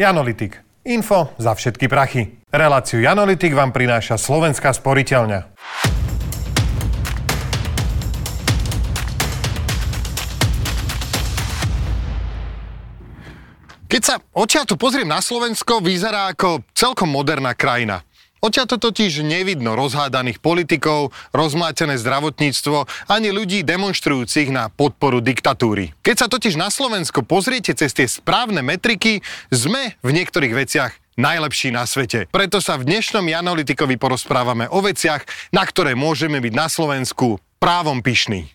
Janolitik. Info za všetky prachy. Reláciu Janolitik vám prináša Slovenská sporiteľňa. Keď sa odtiaľto pozriem na Slovensko, vyzerá ako celkom moderná krajina. Odtiaľto totiž nevidno rozhádaných politikov, rozmlátené zdravotníctvo ani ľudí demonstrujúcich na podporu diktatúry. Keď sa totiž na Slovensko pozriete cez tie správne metriky, sme v niektorých veciach najlepší na svete. Preto sa v dnešnom Janolitikovi porozprávame o veciach, na ktoré môžeme byť na Slovensku právom pyšný.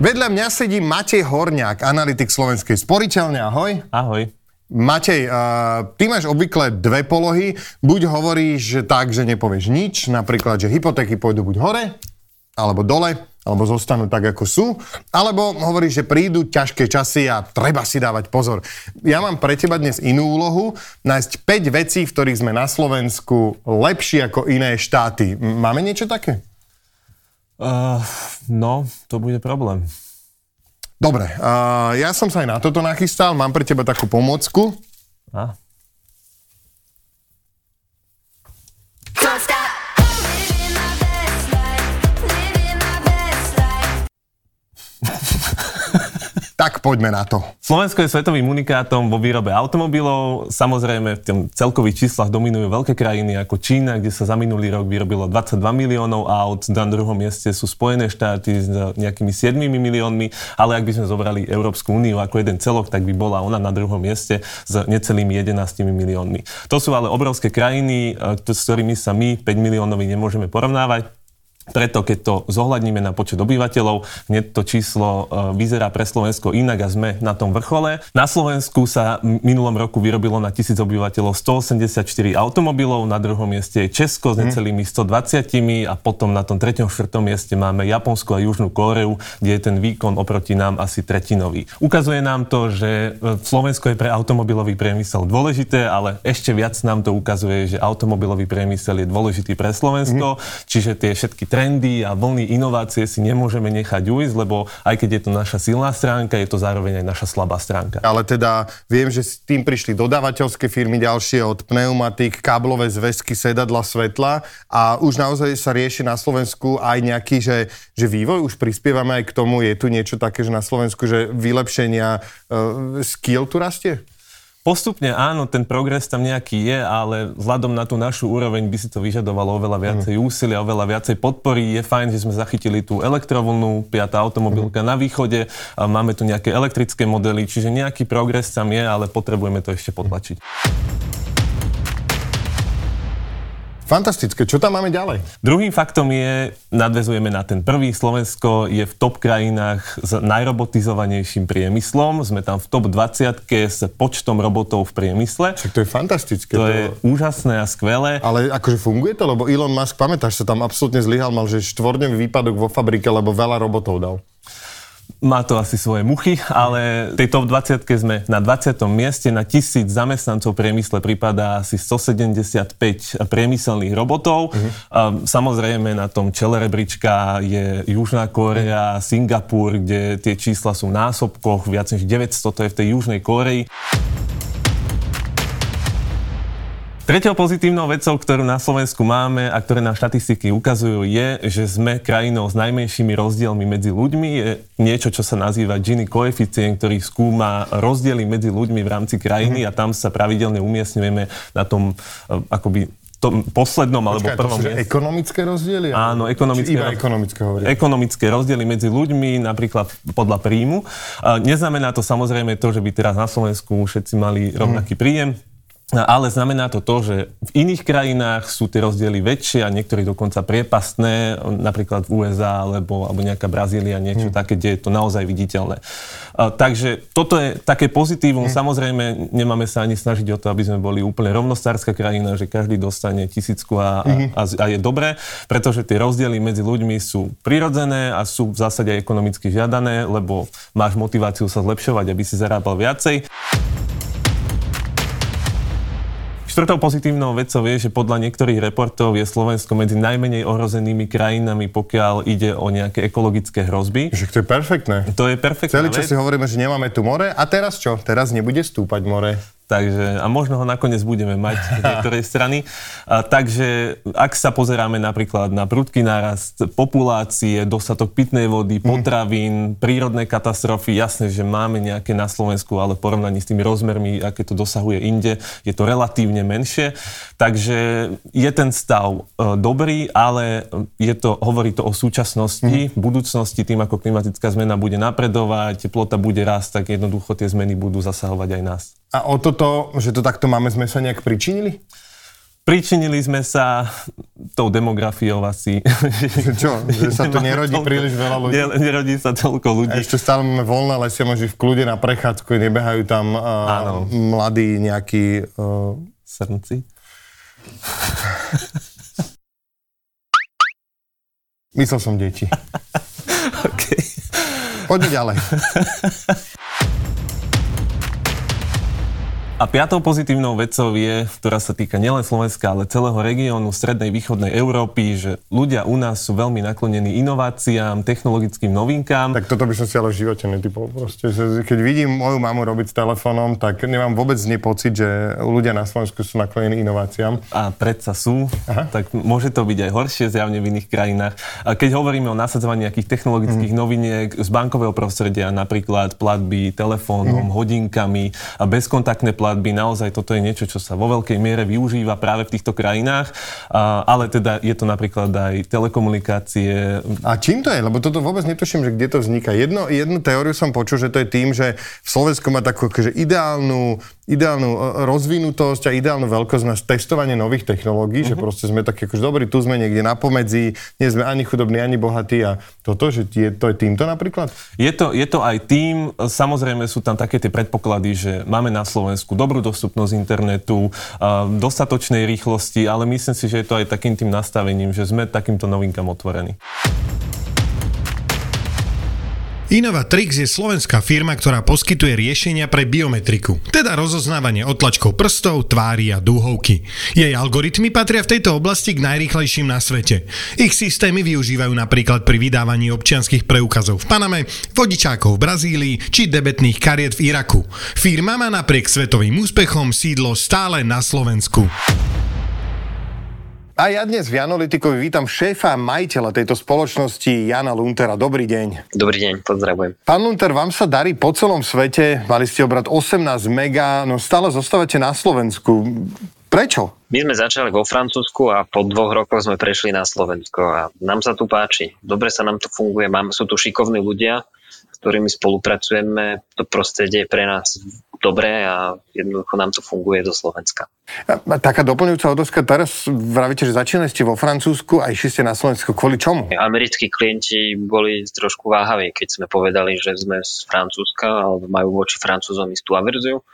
Vedľa mňa sedí Matej Horňák, analytik Slovenskej sporiteľne. Ahoj. Ahoj. Matej, uh, ty máš obvykle dve polohy. Buď hovoríš tak, že nepovieš nič, napríklad, že hypotéky pôjdu buď hore, alebo dole, alebo zostanú tak, ako sú, alebo hovoríš, že prídu ťažké časy a treba si dávať pozor. Ja mám pre teba dnes inú úlohu, nájsť 5 vecí, v ktorých sme na Slovensku lepší ako iné štáty. Máme niečo také? Uh, no, to bude problém. Dobre, uh, ja som sa aj na toto nachystal, mám pre teba takú pomocku. A? Tak poďme na to. Slovensko je svetovým unikátom vo výrobe automobilov. Samozrejme v tým celkových číslach dominujú veľké krajiny ako Čína, kde sa za minulý rok vyrobilo 22 miliónov aut. Na druhom mieste sú Spojené štáty s nejakými 7 miliónmi, ale ak by sme zobrali Európsku úniu ako jeden celok, tak by bola ona na druhom mieste s necelými 11 miliónmi. To sú ale obrovské krajiny, e, s ktorými sa my 5 miliónovi nemôžeme porovnávať. Preto, keď to zohľadníme na počet obyvateľov, hneď to číslo e, vyzerá pre Slovensko inak a sme na tom vrchole. Na Slovensku sa minulom roku vyrobilo na tisíc obyvateľov 184 automobilov, na druhom mieste je Česko s mhm. necelými 120 a potom na tom treťom, štvrtom mieste máme Japonsko a Južnú Kóreu, kde je ten výkon oproti nám asi tretinový. Ukazuje nám to, že e, Slovensko je pre automobilový priemysel dôležité, ale ešte viac nám to ukazuje, že automobilový priemysel je dôležitý pre Slovensko, mm. čiže tie všetky trendy a vlny inovácie si nemôžeme nechať ujsť, lebo aj keď je to naša silná stránka, je to zároveň aj naša slabá stránka. Ale teda viem, že s tým prišli dodávateľské firmy ďalšie od pneumatik, káblové zväzky, sedadla, svetla a už naozaj sa rieši na Slovensku aj nejaký, že, že vývoj, už prispievame aj k tomu, je tu niečo také, že na Slovensku, že vylepšenia uh, skill tu rastie? Postupne áno, ten progres tam nejaký je, ale vzhľadom na tú našu úroveň by si to vyžadovalo oveľa viacej mm. úsilia, oveľa viacej podpory. Je fajn, že sme zachytili tú elektrovlnú, piatá automobilka mm. na východe, a máme tu nejaké elektrické modely, čiže nejaký progres tam je, ale potrebujeme to ešte potlačiť. Fantastické. Čo tam máme ďalej? Druhým faktom je, nadvezujeme na ten prvý, Slovensko je v top krajinách s najrobotizovanejším priemyslom. Sme tam v top 20 s počtom robotov v priemysle. Čiže to je fantastické. To, to je úžasné a skvelé. Ale akože funguje to? Lebo Elon Musk, pamätáš sa tam absolútne zlyhal, mal že štvordňový výpadok vo fabrike, lebo veľa robotov dal. Má to asi svoje muchy, ale tej top 20 sme na 20. mieste, na tisíc zamestnancov priemysle prípada asi 175 priemyselných robotov. Uh-huh. Samozrejme na tom čele rebríčka je Južná Kórea, Singapur, kde tie čísla sú v násobkoch, viac než 900, to je v tej Južnej Kórei. Tretou pozitívnou vecou, ktorú na Slovensku máme a ktoré nám štatistiky ukazujú, je, že sme krajinou s najmenšími rozdielmi medzi ľuďmi. Je niečo, čo sa nazýva Gini koeficient, ktorý skúma rozdiely medzi ľuďmi v rámci krajiny mm. a tam sa pravidelne umiestňujeme na tom uh, akoby tom poslednom alebo Počkaj, prvom to sú ekonomické rozdiely? Áno, ekonomické, iba ekonomické, hovorí. ekonomické rozdiely medzi ľuďmi, napríklad podľa príjmu. Neznamená to samozrejme to, že by teraz na Slovensku všetci mali rovnaký mm. príjem ale znamená to to, že v iných krajinách sú tie rozdiely väčšie a niektorí dokonca priepastné, napríklad v USA alebo, alebo nejaká Brazília, niečo hmm. také, kde je to naozaj viditeľné. Takže toto je také pozitívum. Hmm. Samozrejme, nemáme sa ani snažiť o to, aby sme boli úplne rovnostárska krajina, že každý dostane tisícku a, hmm. a, a je dobré, pretože tie rozdiely medzi ľuďmi sú prirodzené a sú v zásade ekonomicky žiadané, lebo máš motiváciu sa zlepšovať, aby si zarábal viacej. Štvrtou pozitívnou vecou je, že podľa niektorých reportov je Slovensko medzi najmenej ohrozenými krajinami, pokiaľ ide o nejaké ekologické hrozby. Že to je perfektné. To je perfektné. Celý čas si hovoríme, že nemáme tu more a teraz čo? Teraz nebude stúpať more. Takže, a možno ho nakoniec budeme mať z niektorej strany. A, takže ak sa pozeráme napríklad na prudký nárast populácie, dostatok pitnej vody, mhm. potravín, mm. prírodné katastrofy, jasné, že máme nejaké na Slovensku, ale v porovnaní s tými rozmermi, aké to dosahuje inde, je to relatívne menšie. Takže je ten stav e, dobrý, ale je to, hovorí to o súčasnosti, mm. budúcnosti, tým ako klimatická zmena bude napredovať, teplota bude rásť, tak jednoducho tie zmeny budú zasahovať aj nás. A o toto, že to takto máme, sme sa nejak pričinili? Pričinili sme sa tou demografiou asi. Čo? Že sa tu nerodí toľko, príliš veľa ľudí? Nerodí sa toľko ľudí. A ešte stále máme voľné lesia, môžu v kľude na prechádzku, nebehajú tam uh, mladí nejakí... Uh... Srnci? Myslel som deti. okay. Poďme ďalej. A piatou pozitívnou vecou je, ktorá sa týka nielen Slovenska, ale celého regiónu strednej východnej Európy, že ľudia u nás sú veľmi naklonení inováciám, technologickým novinkám. Tak toto by som si ale v živote netypol. Proste, keď vidím moju mamu robiť s telefónom, tak nemám vôbec nie pocit, že ľudia na Slovensku sú naklonení inováciám. A predsa sú, Aha. tak môže to byť aj horšie zjavne v iných krajinách. A keď hovoríme o nasadzovaní nejakých technologických mm. noviniek z bankového prostredia, napríklad platby telefónom, mm. hodinkami a bezkontaktné platby, naozaj toto je niečo, čo sa vo veľkej miere využíva práve v týchto krajinách, ale teda je to napríklad aj telekomunikácie. A čím to je? Lebo toto vôbec netuším, že kde to vzniká. Jedno, jednu teóriu som počul, že to je tým, že v Slovensku má takú akože ideálnu ideálnu e, rozvinutosť a ideálnu veľkosť na testovanie nových technológií, uh-huh. že mhm. proste sme takí akože dobrí, tu sme niekde na pomedzi, nie sme ani chudobní, ani bohatí a toto, že je, to je týmto napríklad? Je to, je to aj tým, samozrejme sú tam také tie predpoklady, že máme na Slovensku dobrú dostupnosť internetu, dostatočnej rýchlosti, ale myslím si, že je to aj takým tým nastavením, že sme takýmto novinkám otvorení. Innovatrix je slovenská firma, ktorá poskytuje riešenia pre biometriku, teda rozoznávanie otlačkov prstov, tvári a dúhovky. Jej algoritmy patria v tejto oblasti k najrýchlejším na svete. Ich systémy využívajú napríklad pri vydávaní občianských preukazov v Paname, vodičákov v Brazílii či debetných kariet v Iraku. Firma má napriek svetovým úspechom sídlo stále na Slovensku. A ja dnes v Analytikovi vítam šéfa a majiteľa tejto spoločnosti Jana Luntera. Dobrý deň. Dobrý deň, pozdravujem. Pán Lunter, vám sa darí po celom svete, mali ste obrad 18 mega, no stále zostávate na Slovensku. Prečo? My sme začali vo Francúzsku a po dvoch rokoch sme prešli na Slovensko a nám sa tu páči. Dobre sa nám tu funguje, máme, sú tu šikovní ľudia, s ktorými spolupracujeme. To prostredie je pre nás dobré a jednoducho nám to funguje do Slovenska. Taká doplňujúca otázka, teraz vravíte, že začínali ste vo Francúzsku a išli ste na Slovensko. Kvôli čomu? Americkí klienti boli trošku váhaví, keď sme povedali, že sme z Francúzska, alebo majú voči Francúzom istú averziu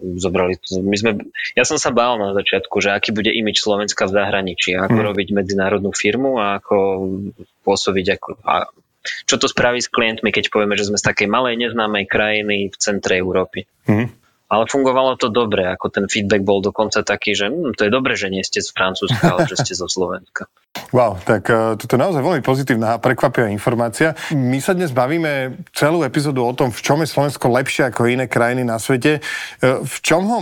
zobrali to. My sme, ja som sa bál na začiatku, že aký bude imič Slovenska v zahraničí, ako hmm. robiť medzinárodnú firmu a ako pôsobiť ako, a čo to spraví s klientmi, keď povieme, že sme z takej malej neznámej krajiny v centre Európy. Mm. Ale fungovalo to dobre, ako ten feedback bol dokonca taký, že hm, to je dobre, že nie ste z Francúzska, ale že ste zo Slovenska. Wow, tak uh, toto je naozaj veľmi pozitívna a prekvapivá informácia. My sa dnes bavíme celú epizódu o tom, v čom je Slovensko lepšie ako iné krajiny na svete. Uh, v čom ho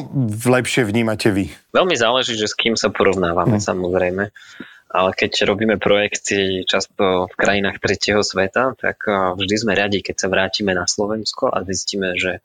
lepšie vnímate vy? Veľmi záleží, že s kým sa porovnávame, mm. samozrejme ale keď robíme projekty často v krajinách tretieho sveta, tak vždy sme radi, keď sa vrátime na Slovensko a zistíme, že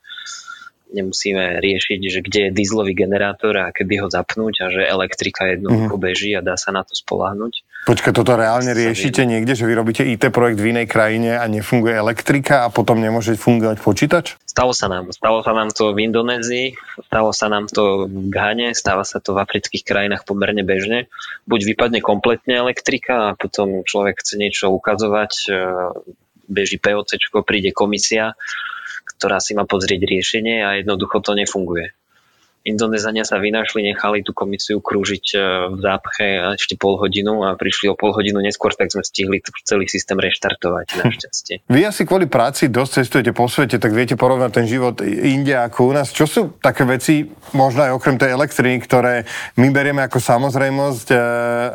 nemusíme riešiť, že kde je dieselový generátor a kedy ho zapnúť a že elektrika jednoducho mm. beží a dá sa na to spolahnuť. Počkaj, toto reálne riešite niekde, že vy robíte IT projekt v inej krajine a nefunguje elektrika a potom nemôže fungovať počítač? Stalo sa nám. Stalo sa nám to v Indonézii, stalo sa nám to v Ghane, stáva sa to v afrických krajinách pomerne bežne. Buď vypadne kompletne elektrika a potom človek chce niečo ukazovať, e, beží POC, príde komisia, ktorá si má pozrieť riešenie a jednoducho to nefunguje Indonezania sa vynašli, nechali tú komisiu krúžiť e, v zápche ešte pol hodinu a prišli o pol hodinu neskôr, tak sme stihli celý systém reštartovať našťastie. Vy asi kvôli práci dosť cestujete po svete, tak viete porovnať ten život inde ako u nás. Čo sú také veci, možno aj okrem tej elektriny, ktoré my berieme ako samozrejmosť, e,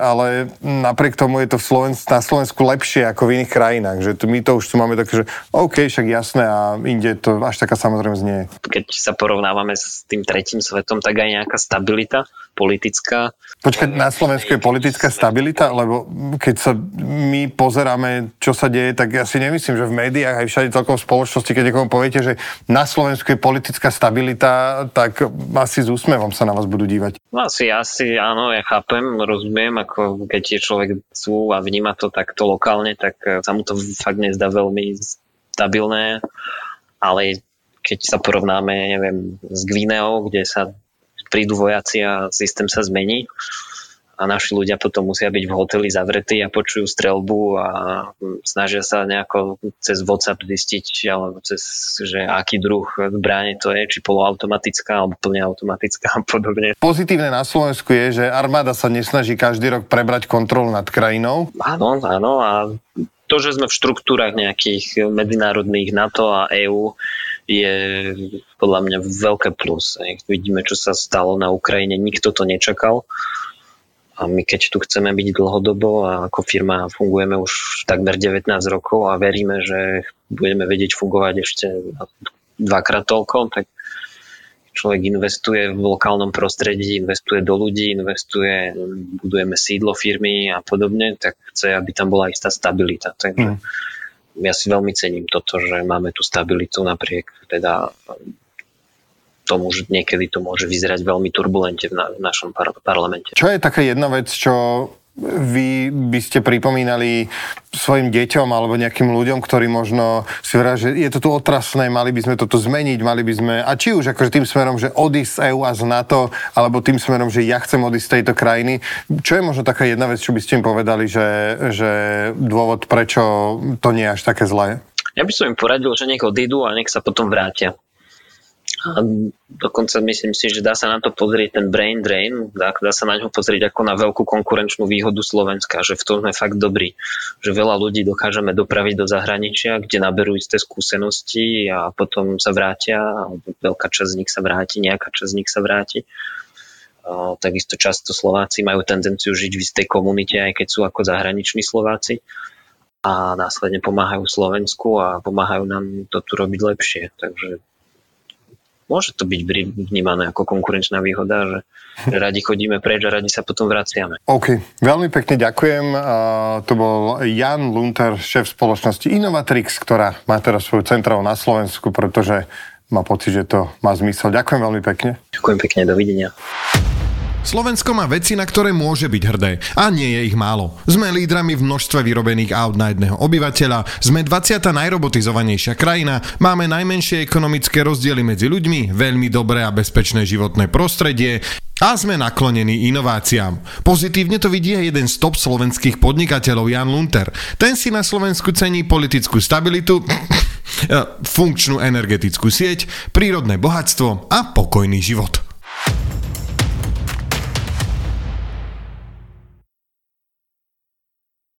ale napriek tomu je to v Slovensku, na Slovensku lepšie ako v iných krajinách. Že my to už tu máme také, že OK, však jasné a inde to až taká samozrejmosť nie je. Keď sa porovnávame s tým tretím svetom, svetom, tak aj nejaká stabilita politická. Počkať, na Slovensku je politická stabilita? Lebo keď sa my pozeráme, čo sa deje, tak ja si nemyslím, že v médiách aj všade celkom v spoločnosti, keď niekomu poviete, že na Slovensku je politická stabilita, tak asi s úsmevom sa na vás budú dívať. No asi, asi áno, ja chápem, rozumiem, ako keď je človek sú a vníma to takto lokálne, tak sa mu to fakt nezdá veľmi stabilné, ale keď sa porovnáme, neviem, s Gvineou, kde sa prídu vojaci a systém sa zmení a naši ľudia potom musia byť v hoteli zavretí a počujú strelbu a snažia sa nejako cez WhatsApp zistiť, alebo cez, že aký druh zbrane to je, či poloautomatická alebo plne automatická a podobne. Pozitívne na Slovensku je, že armáda sa nesnaží každý rok prebrať kontrolu nad krajinou. Áno, áno a to, že sme v štruktúrach nejakých medzinárodných NATO a EÚ, je podľa mňa veľké plus. Vidíme, čo sa stalo na Ukrajine, nikto to nečakal. A my keď tu chceme byť dlhodobo a ako firma fungujeme už takmer 19 rokov a veríme, že budeme vedieť fungovať ešte dvakrát toľko, tak človek investuje v lokálnom prostredí, investuje do ľudí, investuje, budujeme sídlo firmy a podobne, tak chce, aby tam bola istá stabilita. Takže mm ja si veľmi cením toto, že máme tú stabilitu napriek teda tomu, že niekedy to môže vyzerať veľmi turbulente v, na, v našom par- parlamente. Čo je taká jedna vec, čo vy by ste pripomínali svojim deťom alebo nejakým ľuďom, ktorí možno si vrá, že je to tu otrasné, mali by sme toto zmeniť, mali by sme, a či už akože tým smerom, že odísť z EU a z NATO, alebo tým smerom, že ja chcem odísť z tejto krajiny. Čo je možno taká jedna vec, čo by ste im povedali, že, že dôvod, prečo to nie je až také zlé? Ja by som im poradil, že nech odídu a nech sa potom vrátia. A dokonca myslím si, že dá sa na to pozrieť ten brain drain, dá, dá sa na ňo pozrieť ako na veľkú konkurenčnú výhodu Slovenska, že v tom sme fakt dobrí. Že veľa ľudí dokážeme dopraviť do zahraničia, kde naberú isté skúsenosti a potom sa vrátia, veľká časť z nich sa vráti, nejaká časť z nich sa vráti. Takisto často Slováci majú tendenciu žiť v istej komunite, aj keď sú ako zahraniční Slováci a následne pomáhajú Slovensku a pomáhajú nám to tu robiť lepšie. Takže môže to byť vnímané ako konkurenčná výhoda, že, že radi chodíme preč a radi sa potom vraciame. OK, veľmi pekne ďakujem. Uh, to bol Jan Lunter, šéf spoločnosti Innovatrix, ktorá má teraz svoju centrálu na Slovensku, pretože má pocit, že to má zmysel. Ďakujem veľmi pekne. Ďakujem pekne, dovidenia. Slovensko má veci, na ktoré môže byť hrdé. A nie je ich málo. Sme lídrami v množstve vyrobených aut na jedného obyvateľa, sme 20. najrobotizovanejšia krajina, máme najmenšie ekonomické rozdiely medzi ľuďmi, veľmi dobré a bezpečné životné prostredie, a sme naklonení inováciám. Pozitívne to vidí aj jeden z top slovenských podnikateľov Jan Lunter. Ten si na Slovensku cení politickú stabilitu, funkčnú energetickú sieť, prírodné bohatstvo a pokojný život.